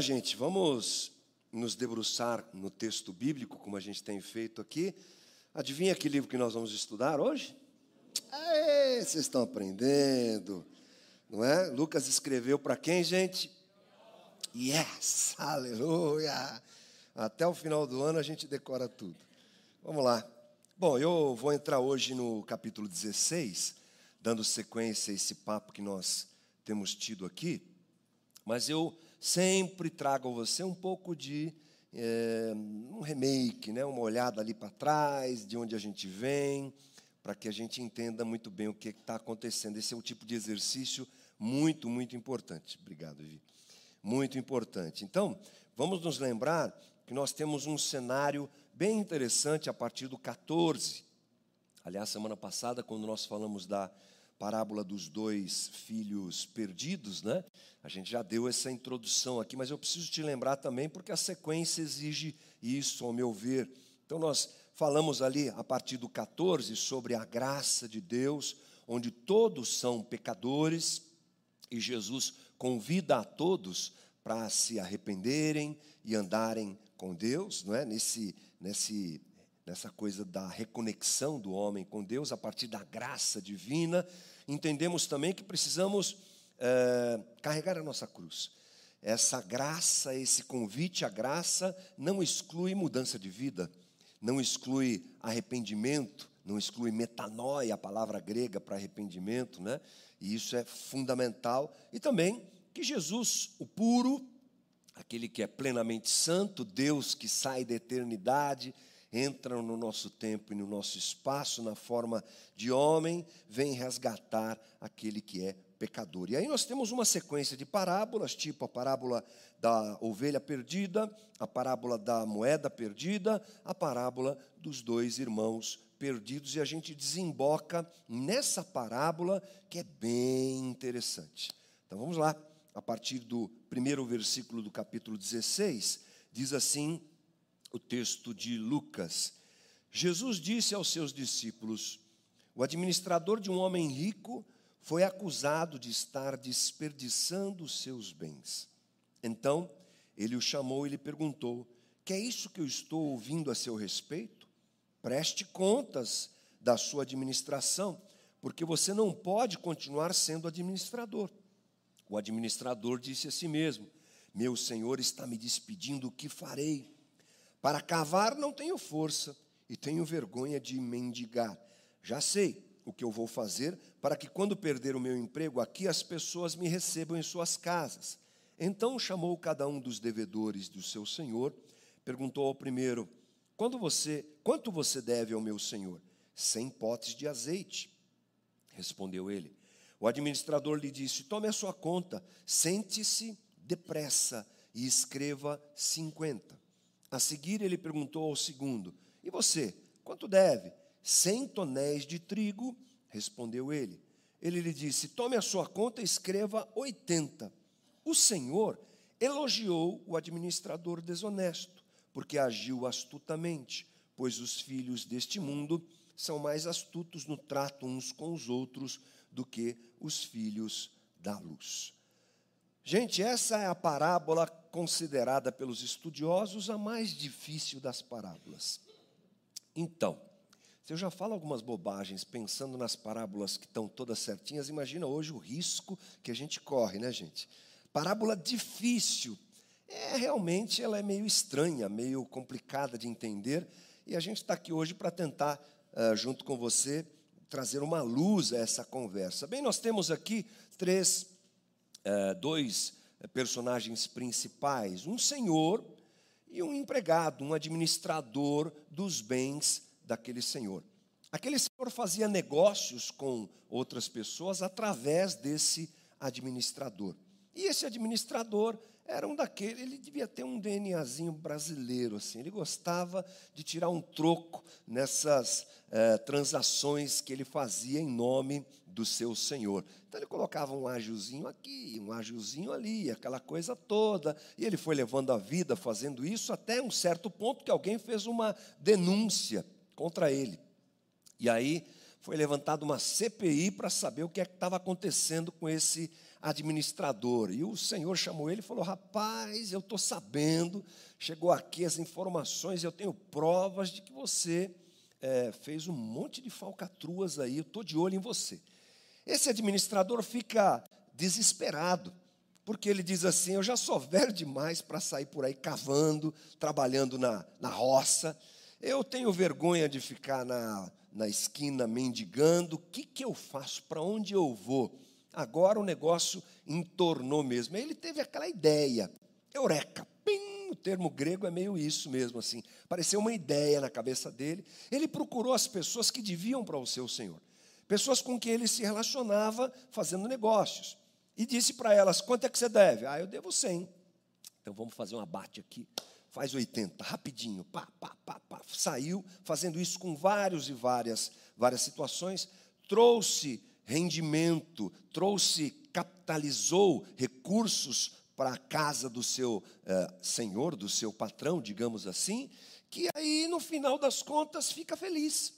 Gente, vamos nos debruçar no texto bíblico, como a gente tem feito aqui. Adivinha que livro que nós vamos estudar hoje? Aê, vocês estão aprendendo, não é? Lucas escreveu para quem, gente? Yes, aleluia! Até o final do ano a gente decora tudo. Vamos lá. Bom, eu vou entrar hoje no capítulo 16, dando sequência a esse papo que nós temos tido aqui, mas eu sempre trago a você um pouco de é, um remake, né? uma olhada ali para trás, de onde a gente vem, para que a gente entenda muito bem o que está acontecendo. Esse é um tipo de exercício muito, muito importante. Obrigado, Vivi. Muito importante. Então, vamos nos lembrar que nós temos um cenário bem interessante a partir do 14. Aliás, semana passada, quando nós falamos da parábola dos dois filhos perdidos, né? A gente já deu essa introdução aqui, mas eu preciso te lembrar também porque a sequência exige isso, ao meu ver. Então nós falamos ali a partir do 14 sobre a graça de Deus, onde todos são pecadores e Jesus convida a todos para se arrependerem e andarem com Deus, não é? Nesse nesse nessa coisa da reconexão do homem com Deus a partir da graça divina, entendemos também que precisamos é, carregar a nossa cruz. Essa graça, esse convite à graça, não exclui mudança de vida, não exclui arrependimento, não exclui metanoia, a palavra grega para arrependimento, né? E isso é fundamental. E também que Jesus, o puro, aquele que é plenamente santo, Deus que sai da eternidade, entra no nosso tempo e no nosso espaço na forma de homem, vem resgatar aquele que é pecador. E aí nós temos uma sequência de parábolas, tipo a parábola da ovelha perdida, a parábola da moeda perdida, a parábola dos dois irmãos perdidos, e a gente desemboca nessa parábola que é bem interessante. Então vamos lá, a partir do primeiro versículo do capítulo 16, diz assim o texto de Lucas. Jesus disse aos seus discípulos: O administrador de um homem rico foi acusado de estar desperdiçando seus bens. Então, ele o chamou e lhe perguntou: Que é isso que eu estou ouvindo a seu respeito? Preste contas da sua administração, porque você não pode continuar sendo administrador. O administrador disse a si mesmo: Meu senhor está me despedindo, o que farei? Para cavar não tenho força e tenho vergonha de mendigar. Já sei o que eu vou fazer para que, quando perder o meu emprego aqui, as pessoas me recebam em suas casas. Então chamou cada um dos devedores do seu senhor, perguntou ao primeiro: Quando você, quanto você deve ao meu senhor? Cem potes de azeite. Respondeu ele. O administrador lhe disse: Tome a sua conta, sente-se depressa e escreva cinquenta. A seguir, ele perguntou ao segundo: E você, quanto deve? Cem tonéis de trigo, respondeu ele. Ele lhe disse: Tome a sua conta e escreva oitenta. O Senhor elogiou o administrador desonesto, porque agiu astutamente, pois os filhos deste mundo são mais astutos no trato uns com os outros do que os filhos da luz. Gente, essa é a parábola considerada pelos estudiosos a mais difícil das parábolas. Então, se eu já falo algumas bobagens pensando nas parábolas que estão todas certinhas, imagina hoje o risco que a gente corre, né, gente? Parábola difícil. É realmente ela é meio estranha, meio complicada de entender, e a gente está aqui hoje para tentar, uh, junto com você, trazer uma luz a essa conversa. Bem, nós temos aqui três é, dois personagens principais: um senhor e um empregado, um administrador dos bens daquele senhor. Aquele senhor fazia negócios com outras pessoas através desse administrador. E esse administrador era um daquele, ele devia ter um DNAzinho brasileiro, assim. Ele gostava de tirar um troco nessas eh, transações que ele fazia em nome do seu senhor. Então ele colocava um agiozinho aqui, um agiozinho ali, aquela coisa toda. E ele foi levando a vida fazendo isso até um certo ponto que alguém fez uma denúncia contra ele. E aí foi levantada uma CPI para saber o que é estava acontecendo com esse administrador. E o Senhor chamou ele e falou: Rapaz, eu estou sabendo, chegou aqui as informações, eu tenho provas de que você é, fez um monte de falcatruas aí, eu estou de olho em você. Esse administrador fica desesperado, porque ele diz assim: Eu já sou velho demais para sair por aí cavando, trabalhando na, na roça, eu tenho vergonha de ficar na, na esquina mendigando, o que, que eu faço? Para onde eu vou? Agora o negócio entornou mesmo. Ele teve aquela ideia, eureka, pim, o termo grego é meio isso mesmo, assim. Pareceu uma ideia na cabeça dele. Ele procurou as pessoas que deviam para o seu Senhor, pessoas com quem ele se relacionava fazendo negócios. E disse para elas: quanto é que você deve? Ah, eu devo 100. Então vamos fazer um abate aqui faz 80, rapidinho, pá, pá, pá, pá. Saiu fazendo isso com vários e várias, várias situações, trouxe rendimento, trouxe, capitalizou recursos para a casa do seu eh, senhor, do seu patrão, digamos assim, que aí no final das contas fica feliz,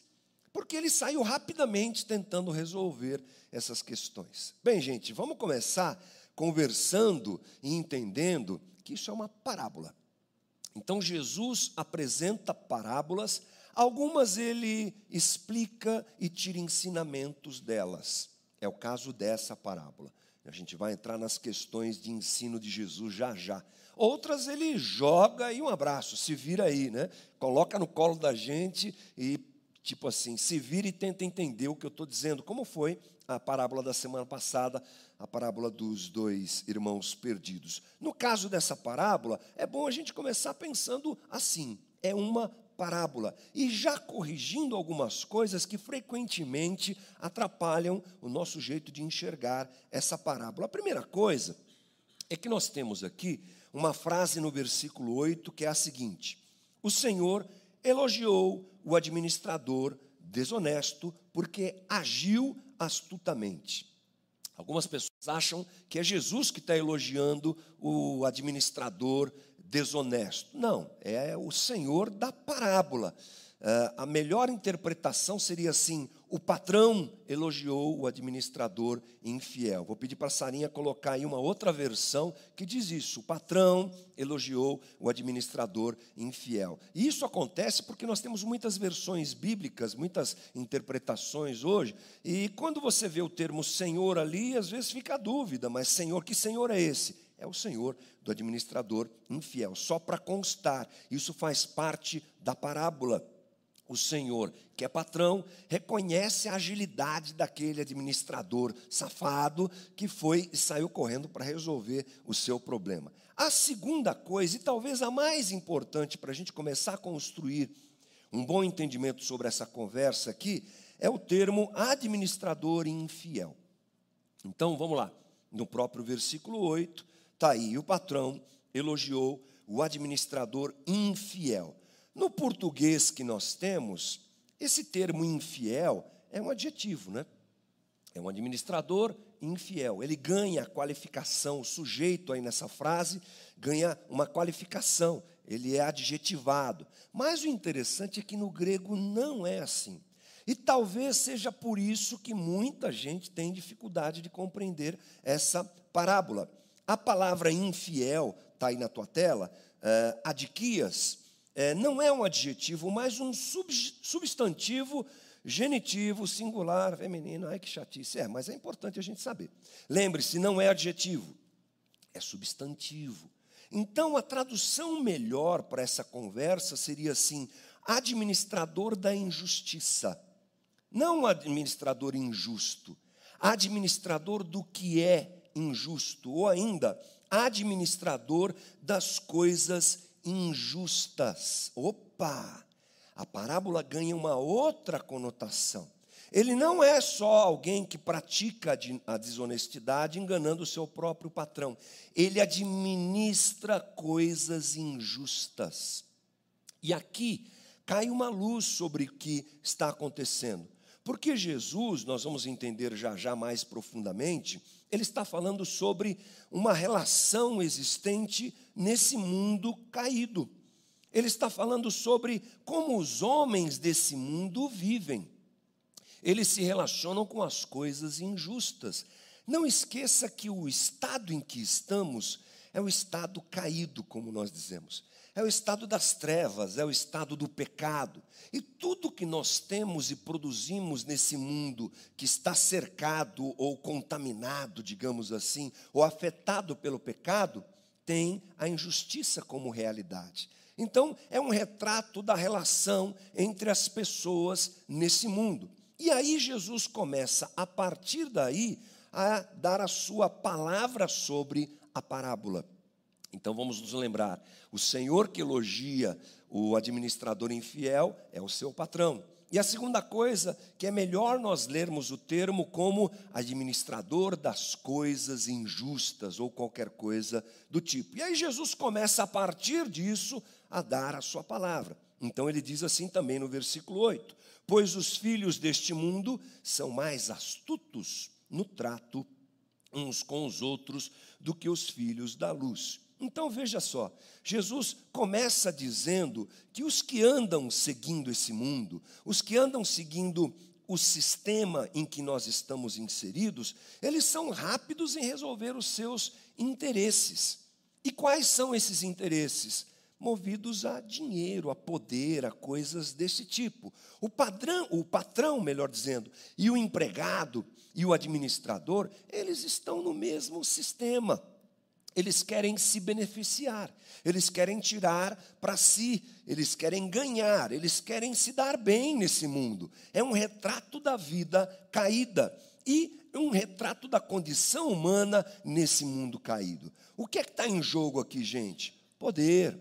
porque ele saiu rapidamente tentando resolver essas questões. Bem, gente, vamos começar conversando e entendendo que isso é uma parábola. Então Jesus apresenta parábolas, algumas ele explica e tira ensinamentos delas. É o caso dessa parábola. A gente vai entrar nas questões de ensino de Jesus já já. Outras ele joga aí um abraço, se vira aí, né? Coloca no colo da gente e tipo assim, se vira e tenta entender o que eu estou dizendo, como foi a parábola da semana passada, a parábola dos dois irmãos perdidos. No caso dessa parábola, é bom a gente começar pensando assim: é uma parábola e já corrigindo algumas coisas que frequentemente atrapalham o nosso jeito de enxergar essa parábola. A primeira coisa é que nós temos aqui uma frase no versículo 8 que é a seguinte: O Senhor elogiou o administrador desonesto porque agiu astutamente. Algumas pessoas acham que é Jesus que está elogiando o administrador desonesto. Não, é o Senhor da parábola. Uh, a melhor interpretação seria assim: o patrão elogiou o administrador infiel. Vou pedir para a Sarinha colocar aí uma outra versão que diz isso: o patrão elogiou o administrador infiel. E isso acontece porque nós temos muitas versões bíblicas, muitas interpretações hoje, e quando você vê o termo Senhor ali, às vezes fica a dúvida: mas Senhor, que Senhor é esse? É o Senhor do administrador infiel. Só para constar, isso faz parte da parábola o Senhor, que é patrão, reconhece a agilidade daquele administrador safado que foi e saiu correndo para resolver o seu problema. A segunda coisa, e talvez a mais importante para a gente começar a construir um bom entendimento sobre essa conversa aqui, é o termo administrador infiel. Então vamos lá, no próprio versículo 8, está aí: o patrão elogiou o administrador infiel. No português que nós temos, esse termo infiel é um adjetivo, né? É um administrador infiel. Ele ganha qualificação, o sujeito aí nessa frase ganha uma qualificação, ele é adjetivado. Mas o interessante é que no grego não é assim. E talvez seja por isso que muita gente tem dificuldade de compreender essa parábola. A palavra infiel, está aí na tua tela, uh, é, não é um adjetivo, mas um substantivo genitivo, singular, feminino. Ai, que chatice. É, mas é importante a gente saber. Lembre-se, não é adjetivo, é substantivo. Então, a tradução melhor para essa conversa seria assim: administrador da injustiça. Não administrador injusto, administrador do que é injusto, ou ainda, administrador das coisas injustas. Opa! A parábola ganha uma outra conotação. Ele não é só alguém que pratica a desonestidade enganando o seu próprio patrão. Ele administra coisas injustas. E aqui cai uma luz sobre o que está acontecendo. Porque Jesus, nós vamos entender já já mais profundamente, ele está falando sobre uma relação existente nesse mundo caído. Ele está falando sobre como os homens desse mundo vivem. Eles se relacionam com as coisas injustas. Não esqueça que o estado em que estamos é o estado caído, como nós dizemos. É o estado das trevas, é o estado do pecado. E tudo que nós temos e produzimos nesse mundo que está cercado ou contaminado, digamos assim, ou afetado pelo pecado, tem a injustiça como realidade. Então, é um retrato da relação entre as pessoas nesse mundo. E aí Jesus começa, a partir daí, a dar a sua palavra sobre a parábola. Então vamos nos lembrar: o Senhor que elogia o administrador infiel é o seu patrão. E a segunda coisa, que é melhor nós lermos o termo como administrador das coisas injustas ou qualquer coisa do tipo. E aí Jesus começa a partir disso a dar a sua palavra. Então ele diz assim também no versículo 8: Pois os filhos deste mundo são mais astutos no trato uns com os outros do que os filhos da luz. Então veja só, Jesus começa dizendo que os que andam seguindo esse mundo, os que andam seguindo o sistema em que nós estamos inseridos, eles são rápidos em resolver os seus interesses. E quais são esses interesses? Movidos a dinheiro, a poder, a coisas desse tipo. O padrão, o patrão, melhor dizendo, e o empregado e o administrador, eles estão no mesmo sistema. Eles querem se beneficiar, eles querem tirar para si, eles querem ganhar, eles querem se dar bem nesse mundo. É um retrato da vida caída e um retrato da condição humana nesse mundo caído. O que é que está em jogo aqui, gente? Poder,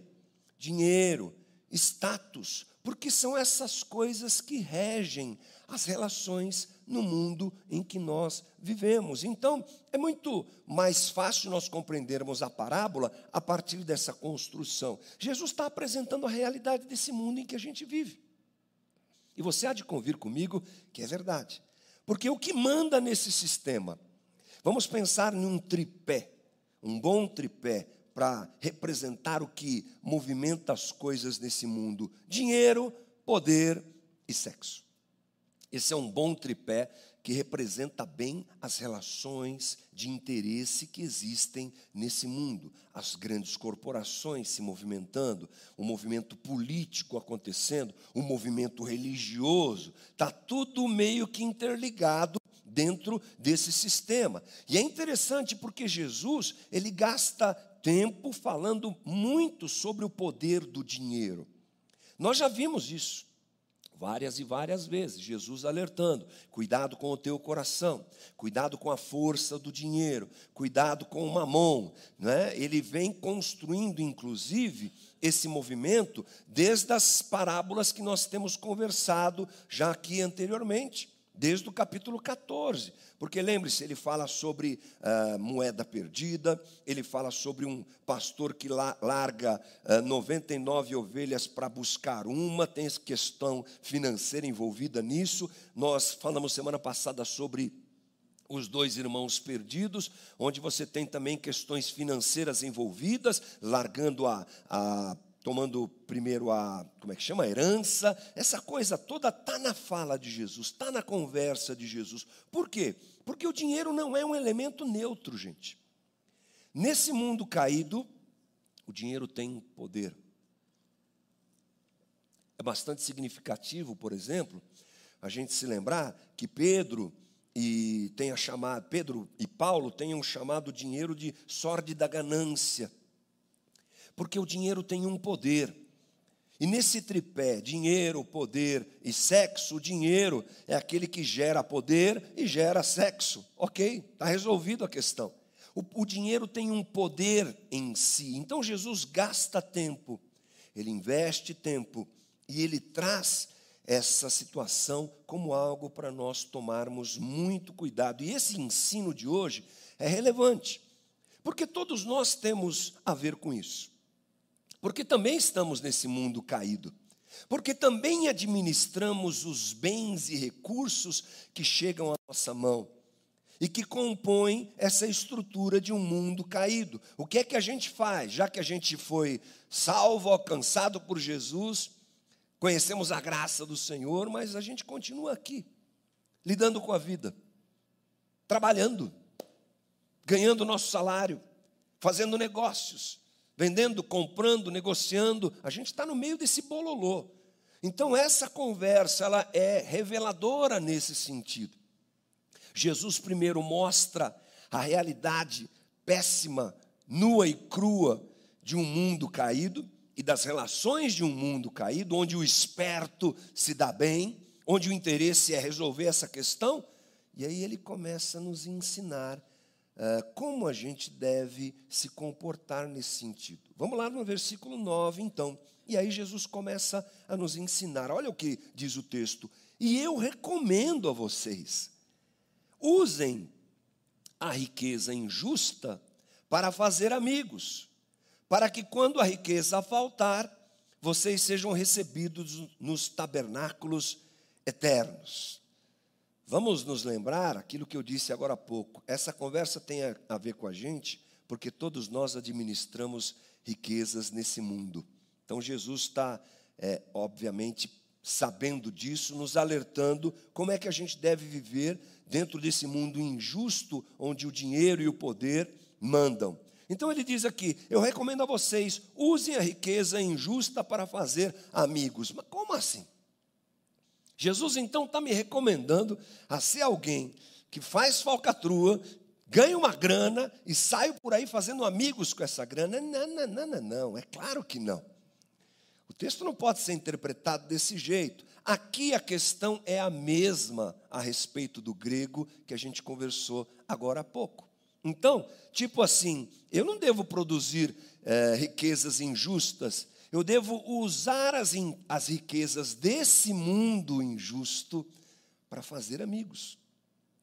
dinheiro, status, porque são essas coisas que regem as relações no mundo em que nós vivemos. Então, é muito mais fácil nós compreendermos a parábola a partir dessa construção. Jesus está apresentando a realidade desse mundo em que a gente vive. E você há de convir comigo que é verdade. Porque o que manda nesse sistema? Vamos pensar em um tripé, um bom tripé para representar o que movimenta as coisas nesse mundo: dinheiro, poder e sexo. Esse é um bom tripé que representa bem as relações de interesse que existem nesse mundo. As grandes corporações se movimentando, o movimento político acontecendo, o movimento religioso, está tudo meio que interligado dentro desse sistema. E é interessante porque Jesus, ele gasta tempo falando muito sobre o poder do dinheiro. Nós já vimos isso várias e várias vezes, Jesus alertando: cuidado com o teu coração, cuidado com a força do dinheiro, cuidado com o mamon. Né? Ele vem construindo, inclusive, esse movimento desde as parábolas que nós temos conversado já aqui anteriormente desde o capítulo 14. Porque lembre-se, ele fala sobre uh, moeda perdida, ele fala sobre um pastor que la larga uh, 99 ovelhas para buscar uma, tem essa questão financeira envolvida nisso. Nós falamos semana passada sobre os dois irmãos perdidos, onde você tem também questões financeiras envolvidas, largando a, a tomando primeiro a, como é que chama, a herança, essa coisa toda está na fala de Jesus, está na conversa de Jesus. Por quê? Porque o dinheiro não é um elemento neutro, gente. Nesse mundo caído, o dinheiro tem poder. É bastante significativo, por exemplo, a gente se lembrar que Pedro e tenha chamado, Pedro e Paulo tenham chamado o dinheiro de sorte da ganância. Porque o dinheiro tem um poder. E nesse tripé, dinheiro, poder e sexo, o dinheiro é aquele que gera poder e gera sexo. Ok? Está resolvido a questão. O, o dinheiro tem um poder em si. Então Jesus gasta tempo, ele investe tempo e ele traz essa situação como algo para nós tomarmos muito cuidado. E esse ensino de hoje é relevante, porque todos nós temos a ver com isso. Porque também estamos nesse mundo caído. Porque também administramos os bens e recursos que chegam à nossa mão e que compõem essa estrutura de um mundo caído. O que é que a gente faz? Já que a gente foi salvo, alcançado por Jesus, conhecemos a graça do Senhor, mas a gente continua aqui, lidando com a vida, trabalhando, ganhando nosso salário, fazendo negócios, vendendo, comprando, negociando. A gente está no meio desse bololô. Então essa conversa ela é reveladora nesse sentido. Jesus primeiro mostra a realidade péssima, nua e crua de um mundo caído e das relações de um mundo caído, onde o esperto se dá bem, onde o interesse é resolver essa questão. E aí ele começa a nos ensinar como a gente deve se comportar nesse sentido. Vamos lá no versículo 9, então. E aí Jesus começa a nos ensinar. Olha o que diz o texto. E eu recomendo a vocês: usem a riqueza injusta para fazer amigos, para que quando a riqueza faltar, vocês sejam recebidos nos tabernáculos eternos. Vamos nos lembrar aquilo que eu disse agora há pouco. Essa conversa tem a ver com a gente, porque todos nós administramos riquezas nesse mundo. Então Jesus está, é, obviamente, sabendo disso, nos alertando como é que a gente deve viver dentro desse mundo injusto, onde o dinheiro e o poder mandam. Então ele diz aqui: eu recomendo a vocês, usem a riqueza injusta para fazer amigos. Mas como assim? Jesus então está me recomendando a ser alguém que faz falcatrua, ganha uma grana e saio por aí fazendo amigos com essa grana. Não, não, não, não, não. É claro que não. O texto não pode ser interpretado desse jeito. Aqui a questão é a mesma a respeito do grego que a gente conversou agora há pouco. Então, tipo assim, eu não devo produzir é, riquezas injustas, eu devo usar as, as riquezas desse mundo injusto para fazer amigos.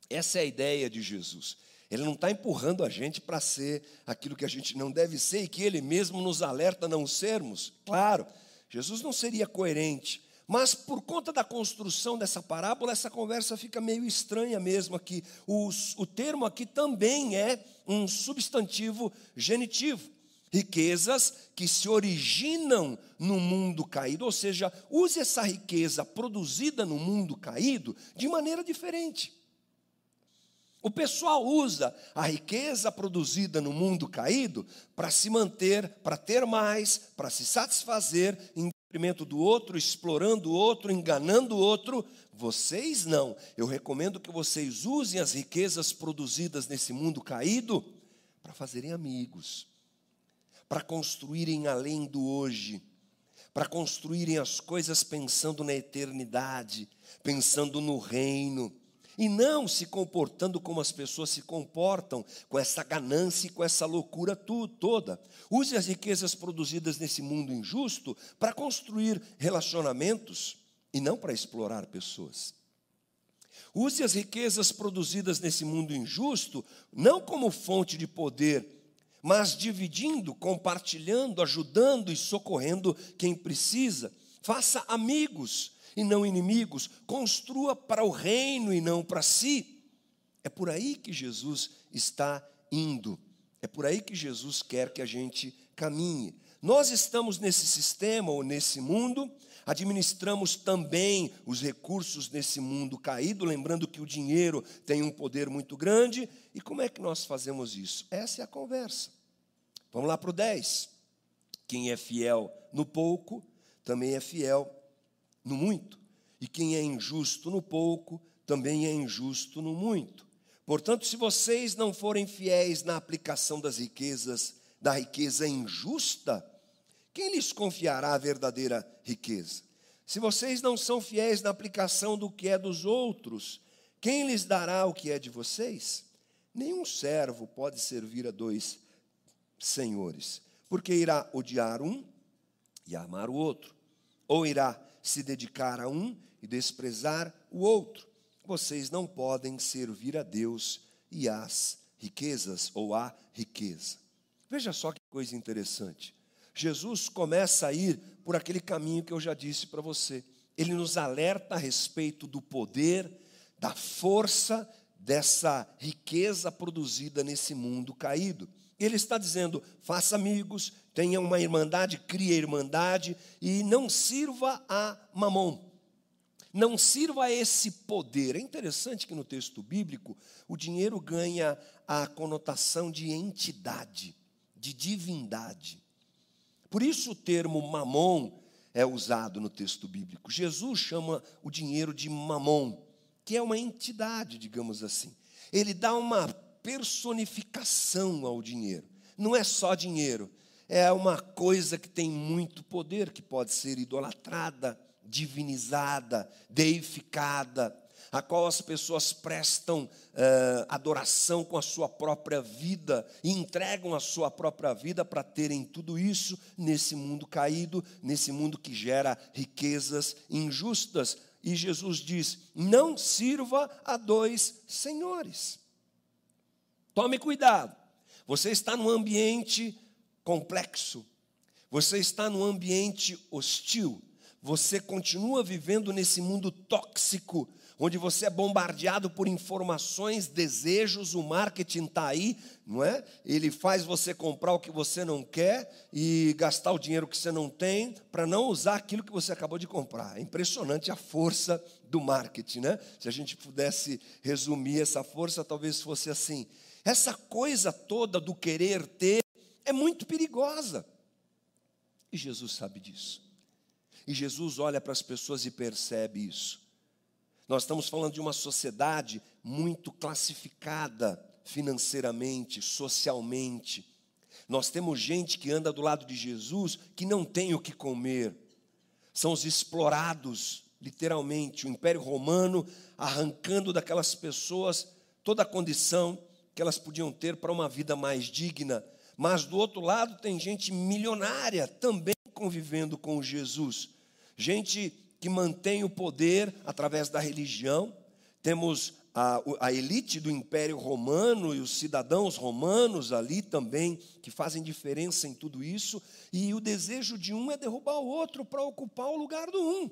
Essa é a ideia de Jesus. Ele não está empurrando a gente para ser aquilo que a gente não deve ser e que Ele mesmo nos alerta a não sermos. Claro, Jesus não seria coerente. Mas por conta da construção dessa parábola, essa conversa fica meio estranha mesmo aqui. O, o termo aqui também é um substantivo genitivo. Riquezas que se originam no mundo caído, ou seja, use essa riqueza produzida no mundo caído de maneira diferente. O pessoal usa a riqueza produzida no mundo caído para se manter, para ter mais, para se satisfazer em detrimento do outro, explorando o outro, enganando o outro. Vocês não. Eu recomendo que vocês usem as riquezas produzidas nesse mundo caído para fazerem amigos, para construírem além do hoje, para construírem as coisas pensando na eternidade, pensando no reino e não se comportando como as pessoas se comportam, com essa ganância e com essa loucura toda. Use as riquezas produzidas nesse mundo injusto para construir relacionamentos e não para explorar pessoas. Use as riquezas produzidas nesse mundo injusto não como fonte de poder, mas dividindo, compartilhando, ajudando e socorrendo quem precisa. Faça amigos e não inimigos, construa para o reino e não para si. É por aí que Jesus está indo, é por aí que Jesus quer que a gente caminhe. Nós estamos nesse sistema ou nesse mundo, administramos também os recursos nesse mundo caído, lembrando que o dinheiro tem um poder muito grande. E como é que nós fazemos isso? Essa é a conversa. Vamos lá para o 10. Quem é fiel no pouco, também é fiel no muito, e quem é injusto no pouco, também é injusto no muito. Portanto, se vocês não forem fiéis na aplicação das riquezas, da riqueza injusta, quem lhes confiará a verdadeira riqueza? Se vocês não são fiéis na aplicação do que é dos outros, quem lhes dará o que é de vocês? Nenhum servo pode servir a dois senhores, porque irá odiar um e amar o outro, ou irá se dedicar a um e desprezar o outro. Vocês não podem servir a Deus e às riquezas ou à riqueza. Veja só que coisa interessante. Jesus começa a ir por aquele caminho que eu já disse para você. Ele nos alerta a respeito do poder, da força dessa riqueza produzida nesse mundo caído. Ele está dizendo: faça amigos, tenha uma irmandade, crie irmandade e não sirva a mamon. Não sirva a esse poder. É interessante que no texto bíblico o dinheiro ganha a conotação de entidade, de divindade. Por isso o termo mamon é usado no texto bíblico. Jesus chama o dinheiro de mamon, que é uma entidade, digamos assim. Ele dá uma personificação ao dinheiro. Não é só dinheiro, é uma coisa que tem muito poder, que pode ser idolatrada, divinizada, deificada, a qual as pessoas prestam uh, adoração com a sua própria vida e entregam a sua própria vida para terem tudo isso nesse mundo caído, nesse mundo que gera riquezas injustas. E Jesus diz: não sirva a dois senhores. Tome cuidado, você está num ambiente complexo, você está num ambiente hostil, você continua vivendo nesse mundo tóxico onde você é bombardeado por informações, desejos, o marketing está aí, não é? Ele faz você comprar o que você não quer e gastar o dinheiro que você não tem para não usar aquilo que você acabou de comprar. É impressionante a força do marketing, né? Se a gente pudesse resumir essa força, talvez fosse assim. Essa coisa toda do querer ter é muito perigosa. E Jesus sabe disso. E Jesus olha para as pessoas e percebe isso. Nós estamos falando de uma sociedade muito classificada financeiramente, socialmente. Nós temos gente que anda do lado de Jesus que não tem o que comer. São os explorados, literalmente, o Império Romano arrancando daquelas pessoas toda a condição que elas podiam ter para uma vida mais digna. Mas do outro lado tem gente milionária também convivendo com Jesus. Gente que mantém o poder através da religião. Temos a, a, elite do Império Romano e os cidadãos romanos ali também, que fazem diferença em tudo isso, e o desejo de um é derrubar o outro para ocupar o lugar do um.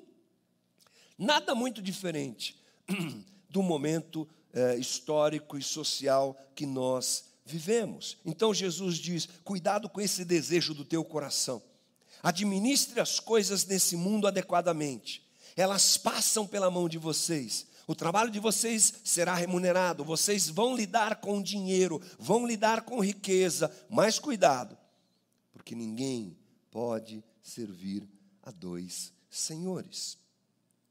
Nada muito diferente do momento eh, histórico e social que nós vivemos. Então Jesus diz: cuidado com esse desejo do teu coração. Administre as coisas nesse mundo adequadamente. Elas passam pela mão de vocês. O trabalho de vocês será remunerado. Vocês vão lidar com dinheiro, vão lidar com riqueza. Mas cuidado, porque ninguém pode servir a dois senhores.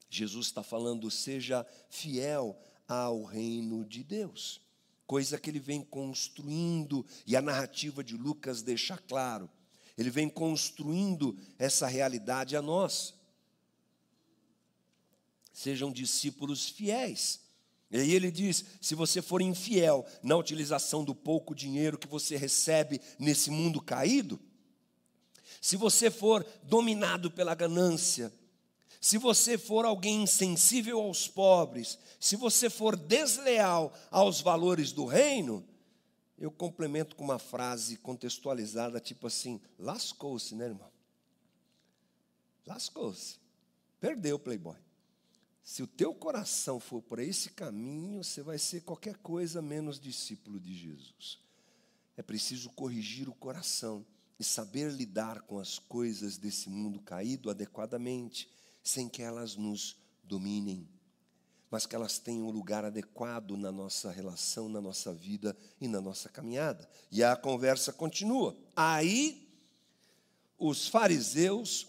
Jesus está falando, seja fiel ao reino de Deus, coisa que ele vem construindo, e a narrativa de Lucas deixa claro ele vem construindo essa realidade a nós. Sejam discípulos fiéis. E aí ele diz: se você for infiel na utilização do pouco dinheiro que você recebe nesse mundo caído, se você for dominado pela ganância, se você for alguém insensível aos pobres, se você for desleal aos valores do reino, eu complemento com uma frase contextualizada, tipo assim: lascou-se, né, irmão? Lascou-se. Perdeu o playboy. Se o teu coração for por esse caminho, você vai ser qualquer coisa menos discípulo de Jesus. É preciso corrigir o coração e saber lidar com as coisas desse mundo caído adequadamente, sem que elas nos dominem mas que elas tenham um lugar adequado na nossa relação, na nossa vida e na nossa caminhada. E a conversa continua. Aí, os fariseus,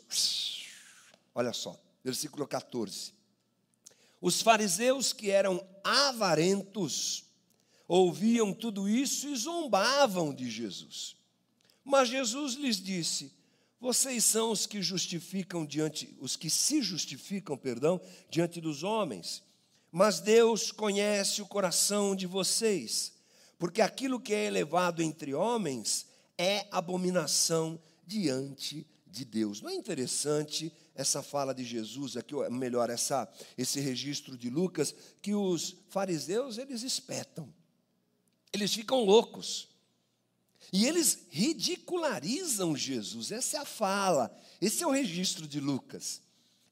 olha só, versículo 14. Os fariseus que eram avarentos, ouviam tudo isso e zombavam de Jesus. Mas Jesus lhes disse: Vocês são os que justificam diante, os que se justificam, perdão, diante dos homens, mas Deus conhece o coração de vocês, porque aquilo que é elevado entre homens é abominação diante de Deus. Não é interessante essa fala de Jesus aqui, ou melhor, essa, esse registro de Lucas, que os fariseus eles espetam, eles ficam loucos. E eles ridicularizam Jesus, essa é a fala, esse é o registro de Lucas.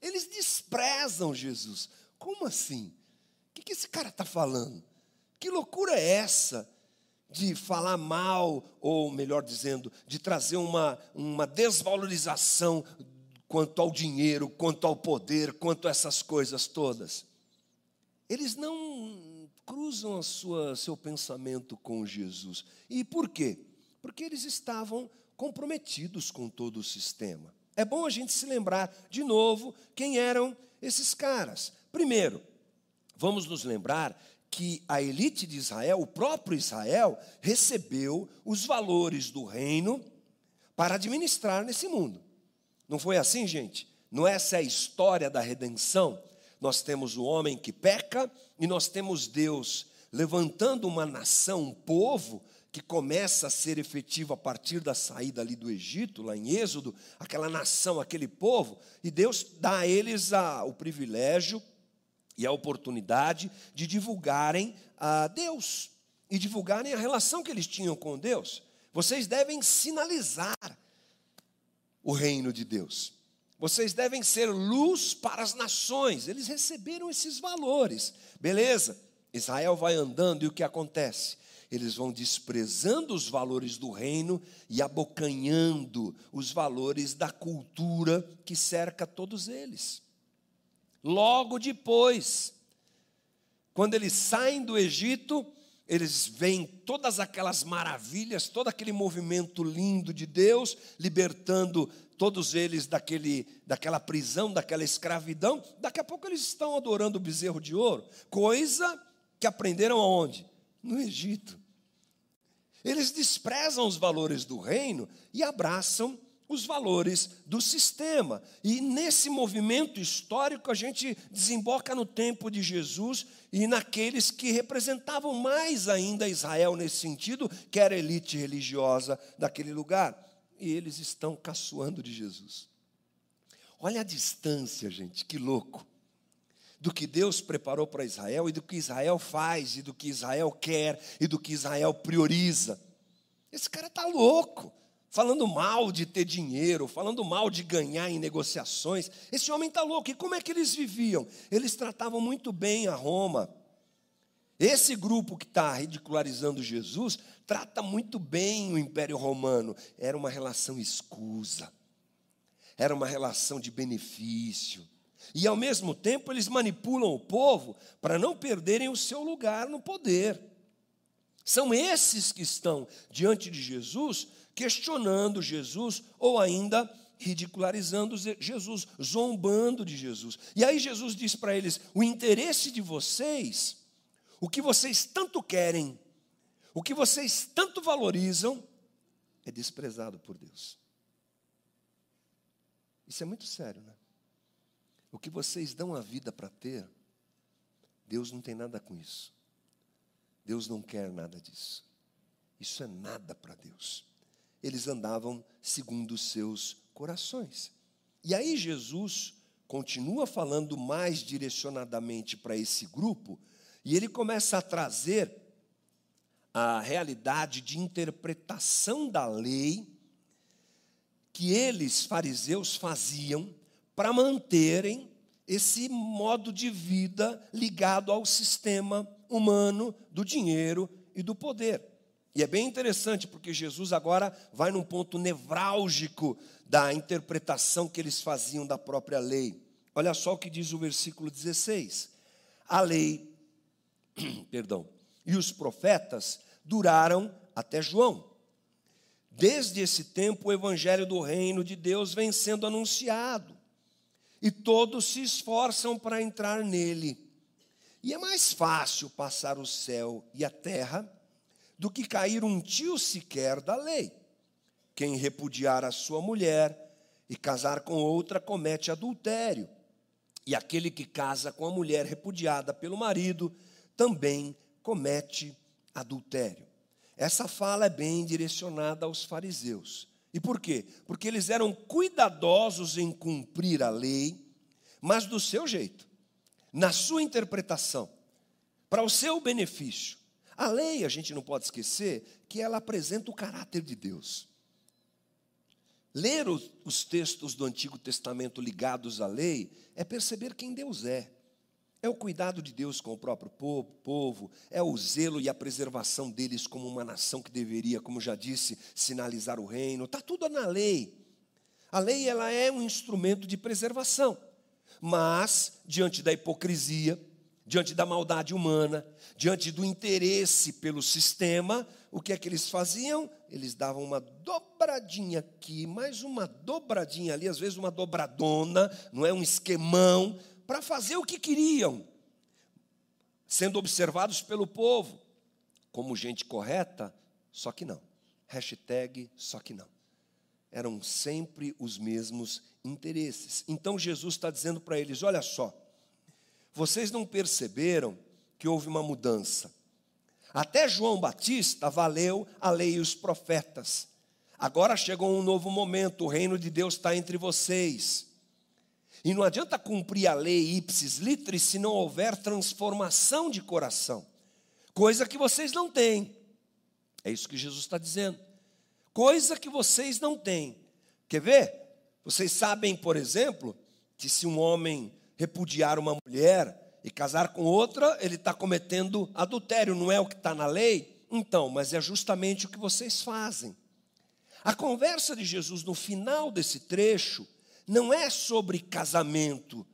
Eles desprezam Jesus. Como assim? O que, esse cara está falando? Que loucura é essa de falar mal, ou melhor dizendo, de trazer uma, uma desvalorização quanto ao dinheiro, quanto ao poder, quanto a essas coisas todas. Eles não cruzam a sua, seu pensamento com Jesus. E por quê? Porque eles estavam comprometidos com todo o sistema. É bom a gente se lembrar de novo quem eram esses caras. Primeiro, vamos nos lembrar que a elite de Israel, o próprio Israel, recebeu os valores do reino para administrar nesse mundo. Não foi assim, gente? Não é essa é a história da redenção? Nós temos o homem que peca e nós temos Deus levantando uma nação, um povo que começa a ser efetivo a partir da saída ali do Egito, lá em Êxodo, aquela nação, aquele povo, e Deus dá a eles a, o privilégio e a oportunidade de divulgarem a Deus e divulgarem a relação que eles tinham com Deus. Vocês devem sinalizar o reino de Deus. Vocês devem ser luz para as nações. Eles receberam esses valores. Beleza? Israel vai andando e o que acontece? Eles vão desprezando os valores do reino e abocanhando os valores da cultura que cerca todos eles. Logo depois, quando eles saem do Egito, eles veem todas aquelas maravilhas, todo aquele movimento lindo de Deus, libertando todos eles daquele, daquela prisão, daquela escravidão. Daqui a pouco eles estão adorando o bezerro de ouro, coisa que aprenderam aonde? No Egito. Eles desprezam os valores do reino e abraçam os valores do sistema. E nesse movimento histórico a gente desemboca no tempo de Jesus e naqueles que representavam mais ainda Israel nesse sentido, que era a elite religiosa daquele lugar. E eles estão caçoando de Jesus. Olha a distância, gente, que louco do que Deus preparou para Israel e do que Israel faz, e do que Israel quer, e do que Israel prioriza. Esse cara está louco, falando mal de ter dinheiro, falando mal de ganhar em negociações. Esse homem está louco. E como é que eles viviam? Eles tratavam muito bem a Roma. Esse grupo que está ridicularizando Jesus trata muito bem o Império Romano. Era uma relação escusa, era uma relação de benefício. E ao mesmo tempo eles manipulam o povo para não perderem o seu lugar no poder. São esses que estão diante de Jesus questionando Jesus ou ainda ridicularizando Jesus, zombando de Jesus. E aí Jesus diz para eles: o interesse de vocês, o que vocês tanto querem, o que vocês tanto valorizam, é desprezado por Deus. Isso é muito sério, né? O que vocês dão a vida para ter, Deus não tem nada com isso. Deus não quer nada disso. Isso é nada para Deus. Eles andavam segundo os seus corações. E aí Jesus continua falando mais direcionadamente para esse grupo, e ele começa a trazer a realidade de interpretação da lei que eles, fariseus, faziam para manterem esse modo de vida ligado ao sistema humano do dinheiro e do poder. E é bem interessante porque Jesus agora vai num ponto nevrálgico da interpretação que eles faziam da própria lei. Olha só o que diz o versículo 16. A lei, perdão, e os profetas duraram até João. Desde esse tempo, o evangelho do reino de Deus vem sendo anunciado e todos se esforçam para entrar nele. E é mais fácil passar o céu e a terra do que cair um tio sequer da lei. Quem repudiar a sua mulher e casar com outra comete adultério. E aquele que casa com a mulher repudiada pelo marido também comete adultério. Essa fala é bem direcionada aos fariseus. E por quê? Porque eles eram cuidadosos em cumprir a lei, mas do seu jeito, na sua interpretação, para o seu benefício. A lei, a gente não pode esquecer que ela apresenta o caráter de Deus. Ler os, os textos do Antigo Testamento ligados à lei é perceber quem Deus é. É o cuidado de Deus com o próprio povo, é o zelo e a preservação deles como uma nação que deveria, como já disse, sinalizar o reino. Está tudo na lei. A lei ela é um instrumento de preservação. Mas diante da hipocrisia, diante da maldade humana, diante do interesse pelo sistema, o que é que eles faziam? Eles davam uma dobradinha aqui, mais uma dobradinha ali, às vezes uma dobradona, não é um esquemão, para fazer o que queriam, sendo observados pelo povo como gente correta, só que não. Hashtag só que não. Eram sempre os mesmos interesses. Então Jesus está dizendo para eles: olha só, vocês não perceberam que houve uma mudança. Até João Batista valeu a lei e os profetas. Agora chegou um novo momento, o reino de Deus está entre vocês. E não adianta cumprir a lei ipsis litris se não houver transformação de coração, coisa que vocês não têm. É isso que Jesus está dizendo. Coisa que vocês não têm. Quer ver? Vocês sabem, por exemplo, que se um homem repudiar uma mulher e casar com outra, ele está cometendo adultério, não é o que está na lei? Então, mas é justamente o que vocês fazem. A conversa de Jesus no final desse trecho não é sobre casamento,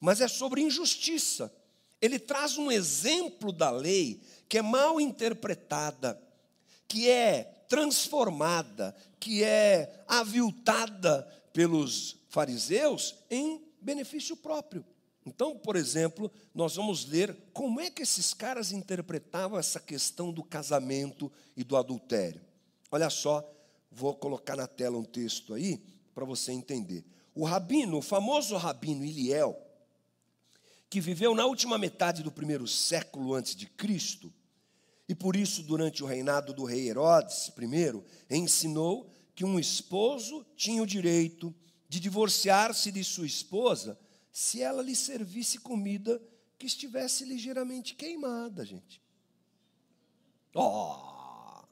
mas é sobre injustiça. Ele traz um exemplo da lei que é mal interpretada, que é transformada, que é aviltada pelos fariseus em benefício próprio. Então, por exemplo, nós vamos ler como é que esses caras interpretavam essa questão do casamento e do adultério. Olha só, vou colocar na tela um texto aí para você entender. O rabino, o famoso rabino Iliel, que viveu na última metade do primeiro século antes de Cristo, e por isso, durante o reinado do rei Herodes I, ensinou que um esposo tinha o direito de divorciar-se de sua esposa se ela lhe servisse comida que estivesse ligeiramente queimada, gente. Oh!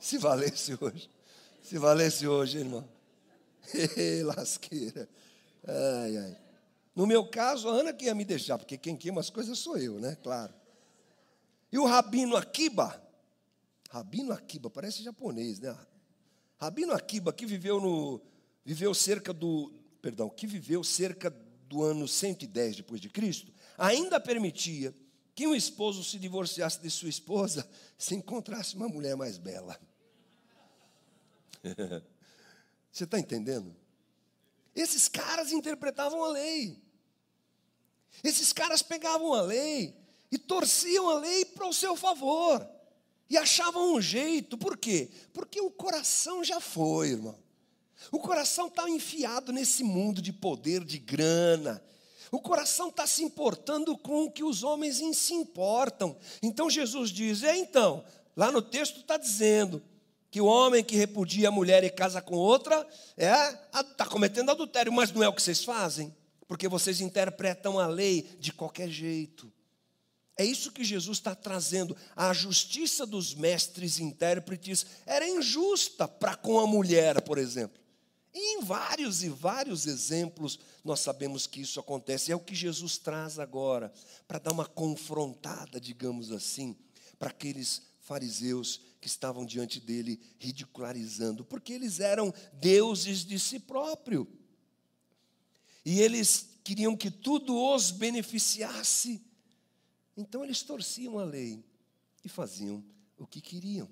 Se valesse hoje. Se valesse hoje, irmão. Lasqueira. Ai, ai. No meu caso, a Ana que ia me deixar, porque quem queima as coisas sou eu, né? Claro. E o Rabino Akiba, Rabino Akiba, parece japonês, né? Rabino Akiba, que viveu no viveu cerca do, perdão, que viveu cerca do ano 110 depois de Cristo, ainda permitia que um esposo se divorciasse de sua esposa se encontrasse uma mulher mais bela. Você está entendendo? Esses caras interpretavam a lei. Esses caras pegavam a lei e torciam a lei para o seu favor. E achavam um jeito, por quê? Porque o coração já foi, irmão. O coração está enfiado nesse mundo de poder, de grana. O coração está se importando com o que os homens se importam. Então Jesus diz: é então, lá no texto está dizendo que o homem que repudia a mulher e casa com outra é está cometendo adultério, mas não é o que vocês fazem, porque vocês interpretam a lei de qualquer jeito. É isso que Jesus está trazendo. A justiça dos mestres intérpretes era injusta para com a mulher, por exemplo. E em vários e vários exemplos nós sabemos que isso acontece. É o que Jesus traz agora, para dar uma confrontada, digamos assim, para aqueles fariseus que estavam diante dele ridicularizando, porque eles eram deuses de si próprio. E eles queriam que tudo os beneficiasse então eles torciam a lei e faziam o que queriam.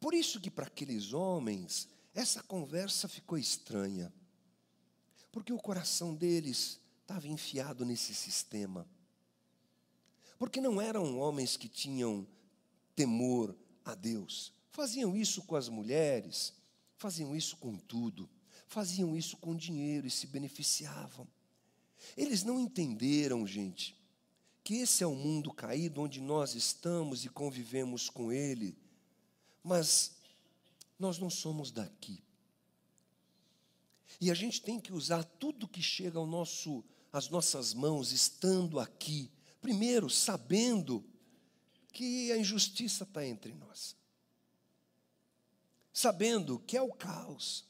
Por isso que para aqueles homens essa conversa ficou estranha. Porque o coração deles estava enfiado nesse sistema. Porque não eram homens que tinham temor a Deus. Faziam isso com as mulheres, faziam isso com tudo, faziam isso com dinheiro e se beneficiavam. Eles não entenderam, gente, que esse é o mundo caído onde nós estamos e convivemos com ele, mas nós não somos daqui. E a gente tem que usar tudo que chega ao nosso, às nossas mãos, estando aqui, primeiro sabendo que a injustiça está entre nós, sabendo que é o caos,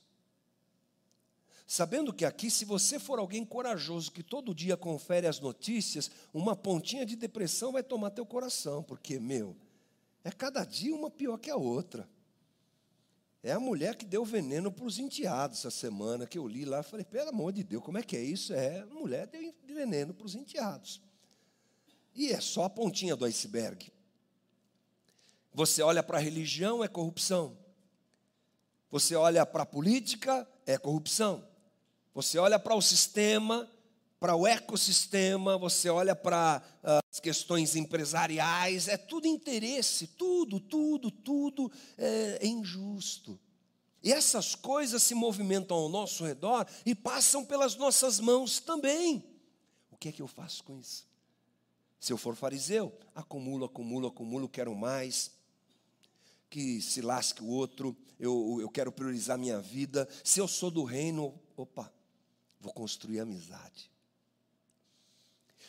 Sabendo que aqui, se você for alguém corajoso que todo dia confere as notícias, uma pontinha de depressão vai tomar teu coração, porque, meu, é cada dia uma pior que a outra. É a mulher que deu veneno para os enteados essa semana, que eu li lá. Falei, pelo amor de Deus, como é que é isso? É, a mulher deu veneno para os enteados. E é só a pontinha do iceberg. Você olha para a religião, é corrupção. Você olha para a política, é corrupção. Você olha para o sistema, para o ecossistema, você olha para ah, as questões empresariais, é tudo interesse, tudo, tudo, tudo é, é injusto. E essas coisas se movimentam ao nosso redor e passam pelas nossas mãos também. O que é que eu faço com isso? Se eu for fariseu, acumulo, acumulo, acumulo, quero mais. Que se lasque o outro, eu, eu quero priorizar minha vida. Se eu sou do reino, opa, vou construir amizade.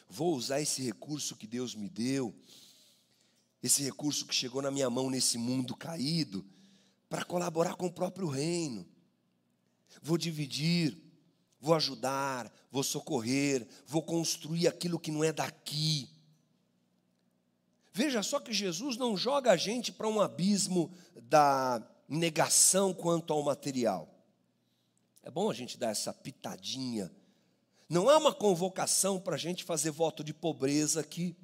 Vou usar esse recurso que Deus me deu, esse recurso que chegou na minha mão nesse mundo caído, para colaborar com o próprio reino. Vou dividir, vou ajudar, vou socorrer, vou construir aquilo que não é daqui. Veja só que Jesus não joga a gente para um abismo da negação quanto ao material. É bom a gente dar essa pitadinha. Não há uma convocação para a gente fazer voto de pobreza aqui.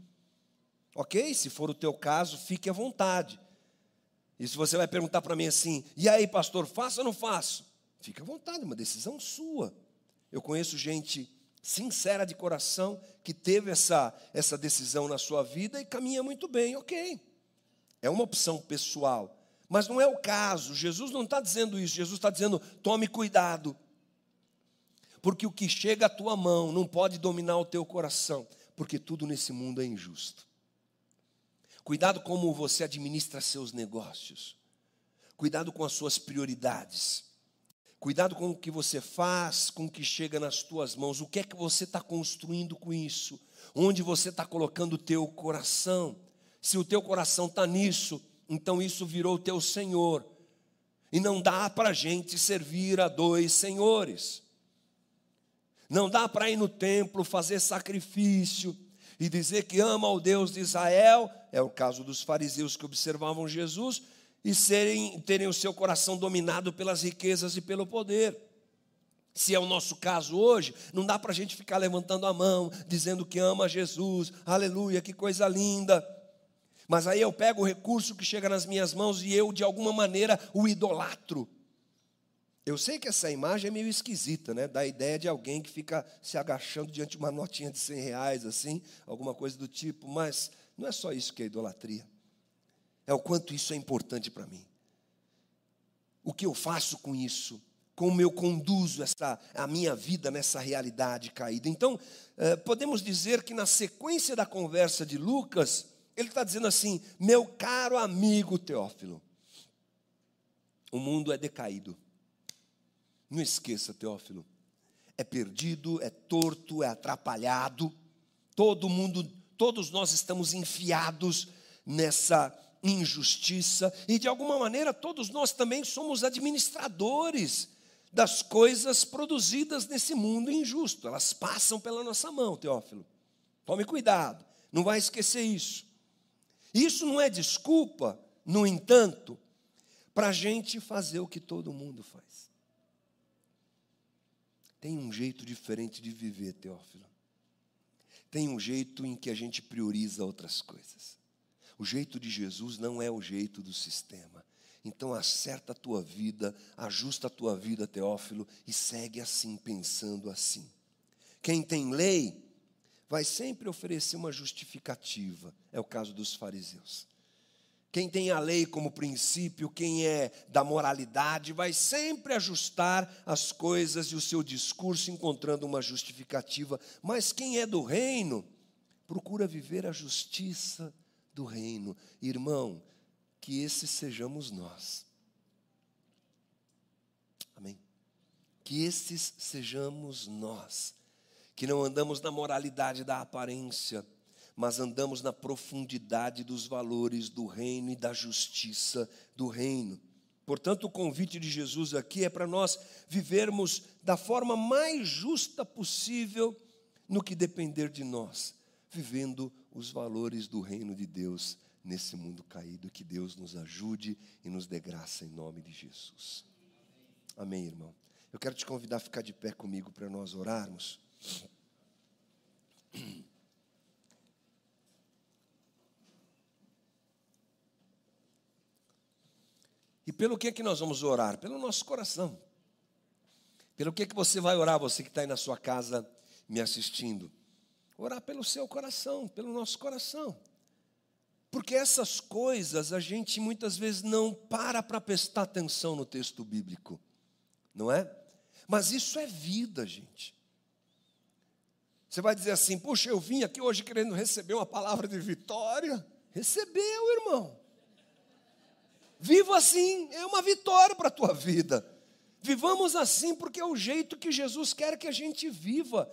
Ok? Se for o teu caso, fique à vontade. E se você vai perguntar para mim assim, e aí, pastor, faço ou não faço? Fique à vontade, uma decisão sua. Eu conheço gente sincera de coração, que teve essa, essa decisão na sua vida e caminha muito bem, ok. É uma opção pessoal. Mas não é o caso. Jesus não está dizendo isso. Jesus está dizendo: tome cuidado. Porque o que chega à tua mão não pode dominar o teu coração. Porque tudo nesse mundo é injusto. Cuidado como você administra seus negócios. Cuidado com as suas prioridades. Cuidado com o que você faz, com o que chega nas tuas mãos. O que é que você está construindo com isso? Onde você está colocando o teu coração? Se o teu coração está nisso, então isso virou o teu Senhor. E não dá para a gente servir a dois senhores. Não dá para ir no templo fazer sacrifício e dizer que ama o Deus de Israel. É o caso dos fariseus que observavam Jesus e serem, terem o seu coração dominado pelas riquezas e pelo poder. Se é o nosso caso hoje, não dá para a gente ficar levantando a mão, dizendo que ama Jesus, aleluia, que coisa linda. Mas aí eu pego o recurso que chega nas minhas mãos e eu, de alguma maneira, o idolatro. Eu sei que essa imagem é meio esquisita, né? Da ideia de alguém que fica se agachando diante de uma notinha de 100 reais, assim, alguma coisa do tipo, mas não é só isso que é idolatria é o quanto isso é importante para mim. O que eu faço com isso? Como eu conduzo essa, a minha vida nessa realidade caída? Então, eh, podemos dizer que na sequência da conversa de Lucas, ele está dizendo assim: meu caro amigo Teófilo, o mundo é decaído. Não esqueça, Teófilo, é perdido, é torto, é atrapalhado. Todo mundo, todos nós estamos enfiados nessa injustiça, e de alguma maneira todos nós também somos administradores das coisas produzidas nesse mundo injusto. Elas passam pela nossa mão, Teófilo. Tome cuidado, não vai esquecer isso. Isso não é desculpa, no entanto, para a gente fazer o que todo mundo faz. Tem um jeito diferente de viver, Teófilo. Tem um jeito em que a gente prioriza outras coisas. O jeito de Jesus não é o jeito do sistema. Então acerta a tua vida, ajusta a tua vida, Teófilo, e segue assim, pensando assim. Quem tem lei vai sempre oferecer uma justificativa. É o caso dos fariseus. Quem tem a lei como princípio, quem é da moralidade, vai sempre ajustar as coisas e o seu discurso encontrando uma justificativa. Mas quem é do reino, procura viver a justiça, do reino. Irmão, que esses sejamos nós. Amém? Que esses sejamos nós, que não andamos na moralidade da aparência, mas andamos na profundidade dos valores do reino e da justiça do reino. Portanto, o convite de Jesus aqui é para nós vivermos da forma mais justa possível no que depender de nós, vivendo os valores do reino de Deus nesse mundo caído. Que Deus nos ajude e nos dê graça em nome de Jesus. Amém, irmão. Eu quero te convidar a ficar de pé comigo para nós orarmos. E pelo que que nós vamos orar? Pelo nosso coração. Pelo que que você vai orar, você que está aí na sua casa me assistindo? Orar pelo seu coração, pelo nosso coração. Porque essas coisas a gente muitas vezes não para para prestar atenção no texto bíblico, não é? Mas isso é vida, gente. Você vai dizer assim: puxa, eu vim aqui hoje querendo receber uma palavra de vitória. Recebeu, irmão. Viva assim, é uma vitória para a tua vida. Vivamos assim porque é o jeito que Jesus quer que a gente viva,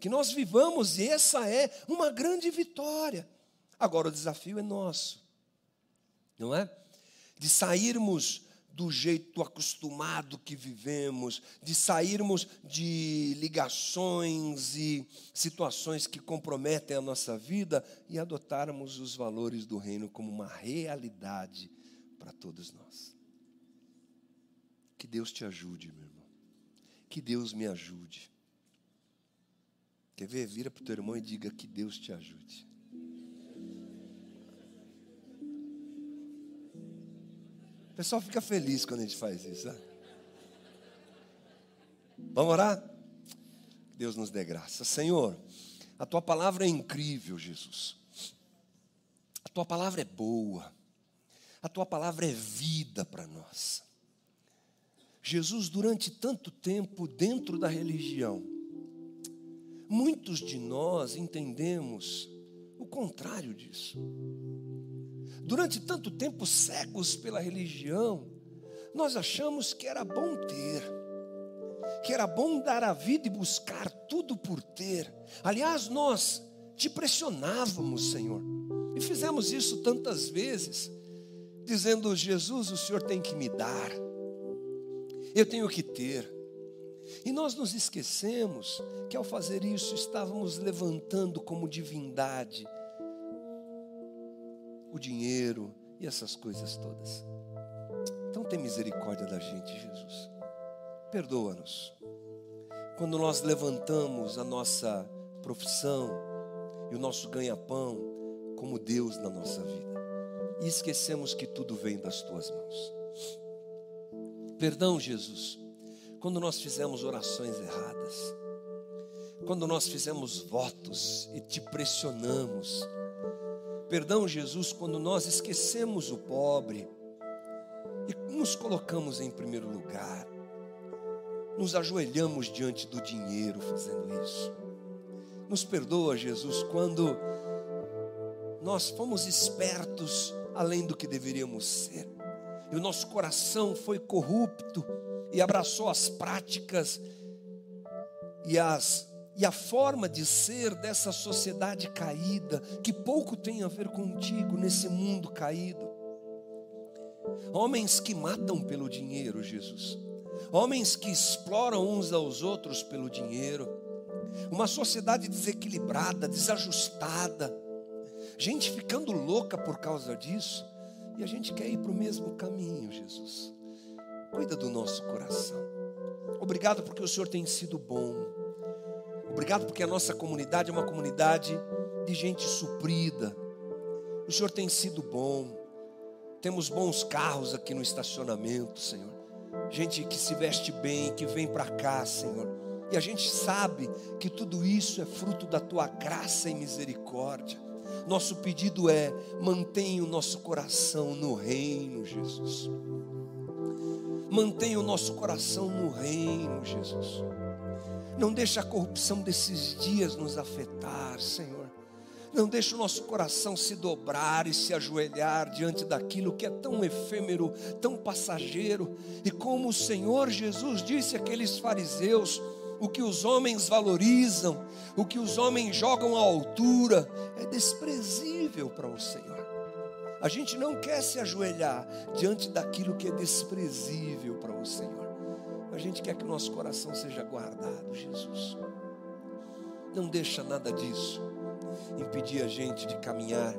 que nós vivamos, e essa é uma grande vitória. Agora o desafio é nosso, não é? De sairmos do jeito acostumado que vivemos, de sairmos de ligações e situações que comprometem a nossa vida e adotarmos os valores do reino como uma realidade para todos nós. Que Deus te ajude, meu irmão. Que Deus me ajude. Quer ver? Vira para o teu irmão e diga que Deus te ajude. O pessoal fica feliz quando a gente faz isso. Né? Vamos orar? Deus nos dê graça. Senhor, a tua palavra é incrível, Jesus. A tua palavra é boa. A tua palavra é vida para nós. Jesus, durante tanto tempo dentro da religião, muitos de nós entendemos o contrário disso durante tanto tempo cegos pela religião, nós achamos que era bom ter, que era bom dar a vida e buscar tudo por ter. Aliás, nós te pressionávamos, Senhor, e fizemos isso tantas vezes, dizendo: Jesus, o Senhor tem que me dar, eu tenho que ter. E nós nos esquecemos que ao fazer isso estávamos levantando como divindade o dinheiro e essas coisas todas. Então tem misericórdia da gente, Jesus. Perdoa-nos. Quando nós levantamos a nossa profissão e o nosso ganha-pão como Deus na nossa vida e esquecemos que tudo vem das tuas mãos. Perdão, Jesus, quando nós fizemos orações erradas, quando nós fizemos votos e te pressionamos Perdão, Jesus, quando nós esquecemos o pobre e nos colocamos em primeiro lugar, nos ajoelhamos diante do dinheiro fazendo isso. Nos perdoa, Jesus, quando nós fomos espertos além do que deveríamos ser, e o nosso coração foi corrupto e abraçou as práticas e as e a forma de ser dessa sociedade caída, que pouco tem a ver contigo nesse mundo caído. Homens que matam pelo dinheiro, Jesus. Homens que exploram uns aos outros pelo dinheiro. Uma sociedade desequilibrada, desajustada. Gente ficando louca por causa disso. E a gente quer ir para o mesmo caminho, Jesus. Cuida do nosso coração. Obrigado porque o Senhor tem sido bom. Obrigado porque a nossa comunidade é uma comunidade de gente suprida. O Senhor tem sido bom. Temos bons carros aqui no estacionamento, Senhor. Gente que se veste bem, que vem para cá, Senhor. E a gente sabe que tudo isso é fruto da tua graça e misericórdia. Nosso pedido é: mantenha o nosso coração no reino, Jesus. Mantenha o nosso coração no reino, Jesus. Não deixa a corrupção desses dias nos afetar, Senhor. Não deixa o nosso coração se dobrar e se ajoelhar diante daquilo que é tão efêmero, tão passageiro. E como o Senhor Jesus disse àqueles fariseus, o que os homens valorizam, o que os homens jogam à altura, é desprezível para o Senhor. A gente não quer se ajoelhar diante daquilo que é desprezível para o Senhor. A gente quer que o nosso coração seja guardado, Jesus. Não deixa nada disso impedir a gente de caminhar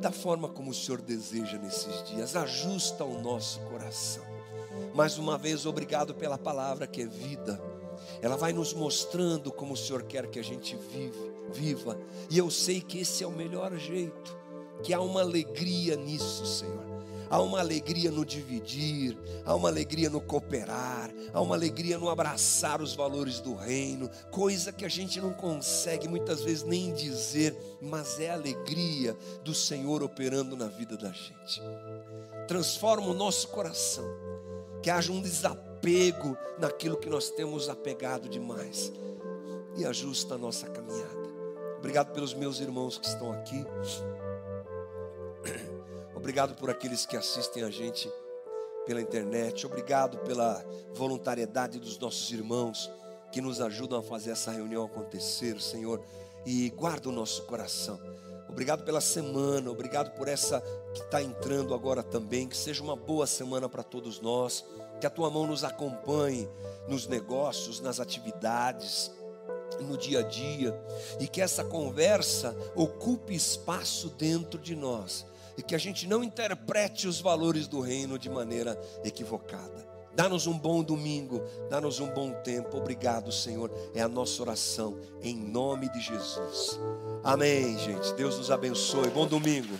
da forma como o Senhor deseja nesses dias. Ajusta o nosso coração. Mais uma vez, obrigado pela palavra que é vida. Ela vai nos mostrando como o Senhor quer que a gente vive, viva. E eu sei que esse é o melhor jeito, que há uma alegria nisso, Senhor. Há uma alegria no dividir, há uma alegria no cooperar, há uma alegria no abraçar os valores do reino, coisa que a gente não consegue muitas vezes nem dizer, mas é a alegria do Senhor operando na vida da gente. Transforma o nosso coração, que haja um desapego naquilo que nós temos apegado demais e ajusta a nossa caminhada. Obrigado pelos meus irmãos que estão aqui. Obrigado por aqueles que assistem a gente pela internet. Obrigado pela voluntariedade dos nossos irmãos que nos ajudam a fazer essa reunião acontecer, Senhor. E guarda o nosso coração. Obrigado pela semana, obrigado por essa que está entrando agora também. Que seja uma boa semana para todos nós. Que a tua mão nos acompanhe nos negócios, nas atividades, no dia a dia. E que essa conversa ocupe espaço dentro de nós e que a gente não interprete os valores do reino de maneira equivocada. Dá-nos um bom domingo, dá-nos um bom tempo. Obrigado, Senhor. É a nossa oração em nome de Jesus. Amém, gente. Deus nos abençoe. Bom domingo.